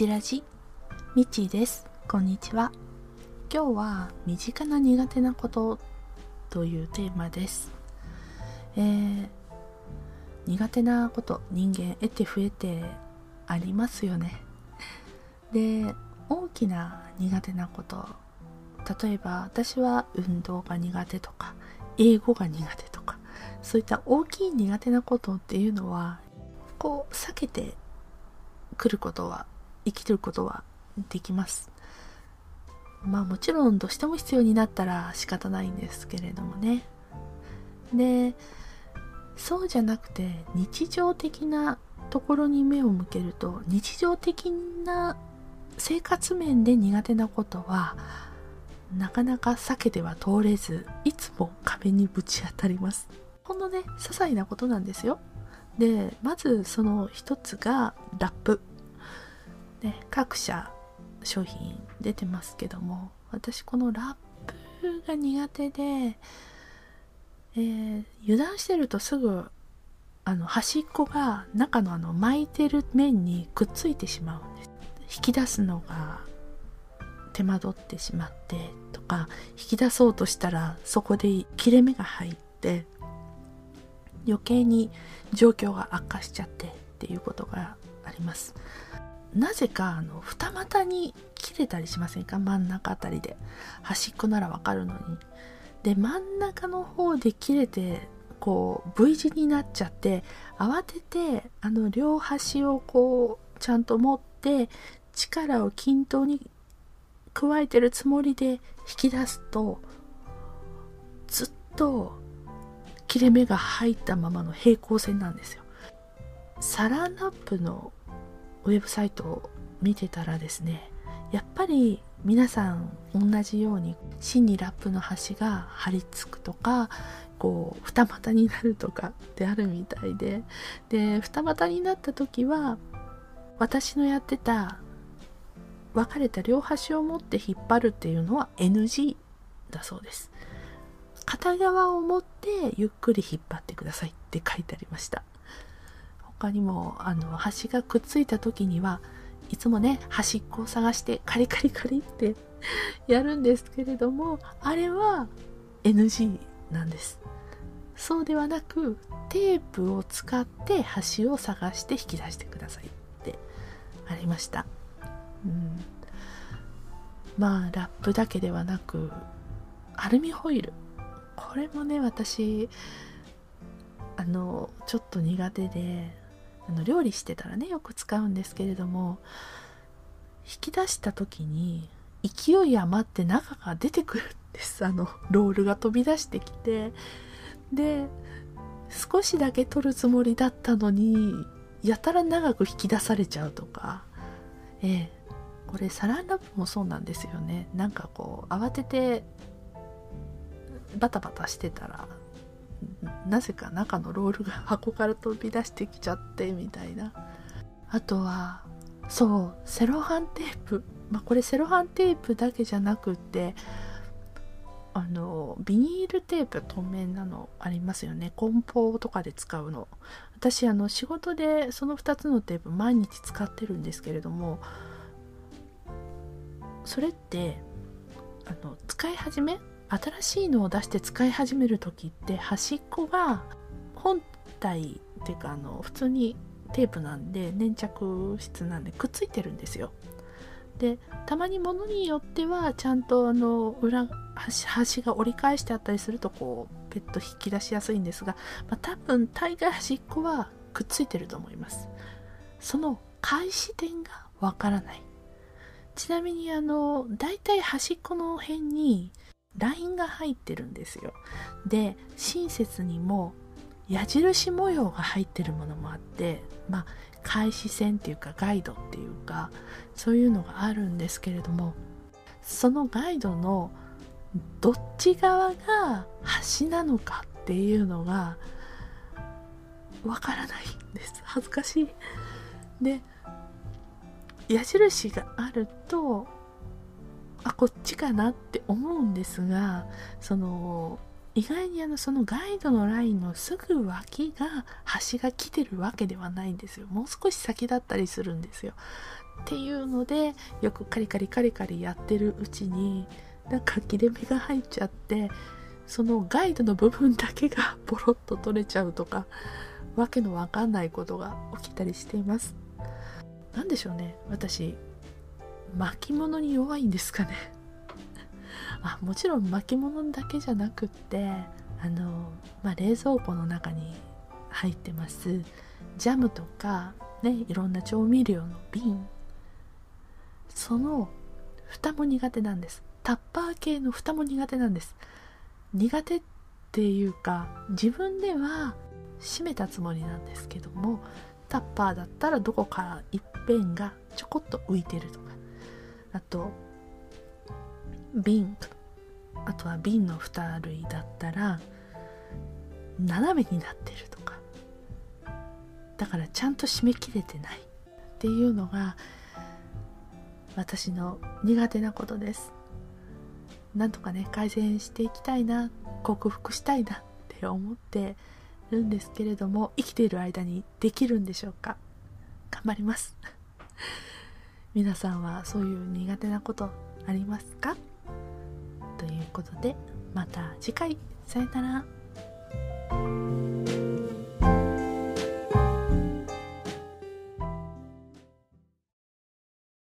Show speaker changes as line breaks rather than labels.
ちラジ？みちです。こんにちは。今日は身近な苦手なことというテーマです。えー、苦手なこと人間得て増えてありますよね。で大きな苦手なこと例えば私は運動が苦手とか英語が苦手とかそういった大きい苦手なことっていうのはこう避けてくることは生きることはできます。まあもちろんどうしても必要になったら仕方ないんですけれどもね。でそうじゃなくて日常的なところに目を向けると日常的な生活面で苦手なことはなかなか避けては通れずいつも壁にぶち当たります。ほんのね些細なことなんですよ。でまずその一つがラップ。ね各社商品出てますけども私このラップが苦手で、えー、油断してるとすぐあの端っこが中のあの巻いてる面にくっついてしまうんです。引き出すのが手間取ってしまってとか引き出そうとしたらそこで切れ目が入って余計に状況が悪化しちゃってっていうことがあります。なぜかあの二股に切れたりしませんか？真ん中あたりで。端っこならわかるのに。で真ん中の方で切れてこう V 字になっちゃって慌ててあの両端をこうちゃんと持って力を均等に加えてるつもりで引き出すとずっと切れ目が入ったままの平行線なんですよ。サランラップのウェブサイトを見てたらですねやっぱり皆さん同じように芯にラップの端が張り付くとかこう二股になるとか ってあるみたいで。で二股になった時は私のやってた分かれた両端を持って引っ張るっていうのは NG だそうです。片側を持ってゆっくり引っ張ってくださいって書いてありました。他にもあの端がくっついた時にはいつもね端っこを探してカリカリカリって やるんですけれどもあれは NG なんです。そうではなくテープを使って端を探して引き出してくださいってありました。うん。まあラップだけではなくアルミホイル。これもね私あのちょっと苦手であの料理してたらねよく使うんですけれども引き出した時に勢い余って中が出てくるんです。あのロールが飛び出してきて。で少しだけ取るつもりだったのにやたら長く引き出されちゃうとか。ええこれサランラップもそうなんですよね。なんかこう慌ててバタバタしてたらなぜか中のロールが箱から飛び出してきちゃってみたいな。あとはそうセロハンテープ。まあこれセロハンテープだけじゃなくってあのビニールテープ透明なのありますよね。梱包とかで使うの。私あの仕事でその2つのテープ毎日使ってるんですけれどもそれってあの使い始め新しいのを出して使い始める時って端っこが本体っていうかあの普通にテープなんで粘着質なんでくっついてるんですよ。でたまに物によってはちゃんとあの裏端端が折り返してあったりするとこうペット引き出しやすいんですが、まあ、多分大概端っこはくっついてると思います。その開始点がわからない。ちなみにあの大体端っこの辺にラインが入ってるんですよ。で親切にも矢印模様が入ってるものもあってまあ開始線っていうかガイドっていうかそういうのがあるんですけれどもそのガイドのどっち側が端なのかっていうのがわからないんです。恥ずかしい。で矢印があるとあこっちかなって思うんですがその意外にあのそのガイドのラインのすぐ脇が端が来てるわけではないんですよ。もう少し先だったりするんですよ。っていうのでよくカリカリカリカリやってるうちになんか切れ目が入っちゃってそのガイドの部分だけが ボロッと取れちゃうとかわけのわかんないことが起きたりしています。何でしょうね私。巻物に弱いんですかね。あもちろん巻物だけじゃなくってあの、まあ、冷蔵庫の中に入ってます。ジャムとかねいろんな調味料の瓶。その蓋も苦手なんです。タッパー系の蓋も苦手なんです。苦手っていうか自分では閉めたつもりなんですけどもタッパーだったらどこか一辺がちょこっと浮いてるとかあと瓶。あとは瓶の蓋類だったら斜めになってるとか。だからちゃんと締め切れてない。っていうのが私の苦手なことです。なんとかね改善していきたいな。克服したいな。って思ってるんですけれども生きている間にできるんでしょうか。頑張ります。皆さんはそういう苦手なことありますか？ということでまた次回。さよなら。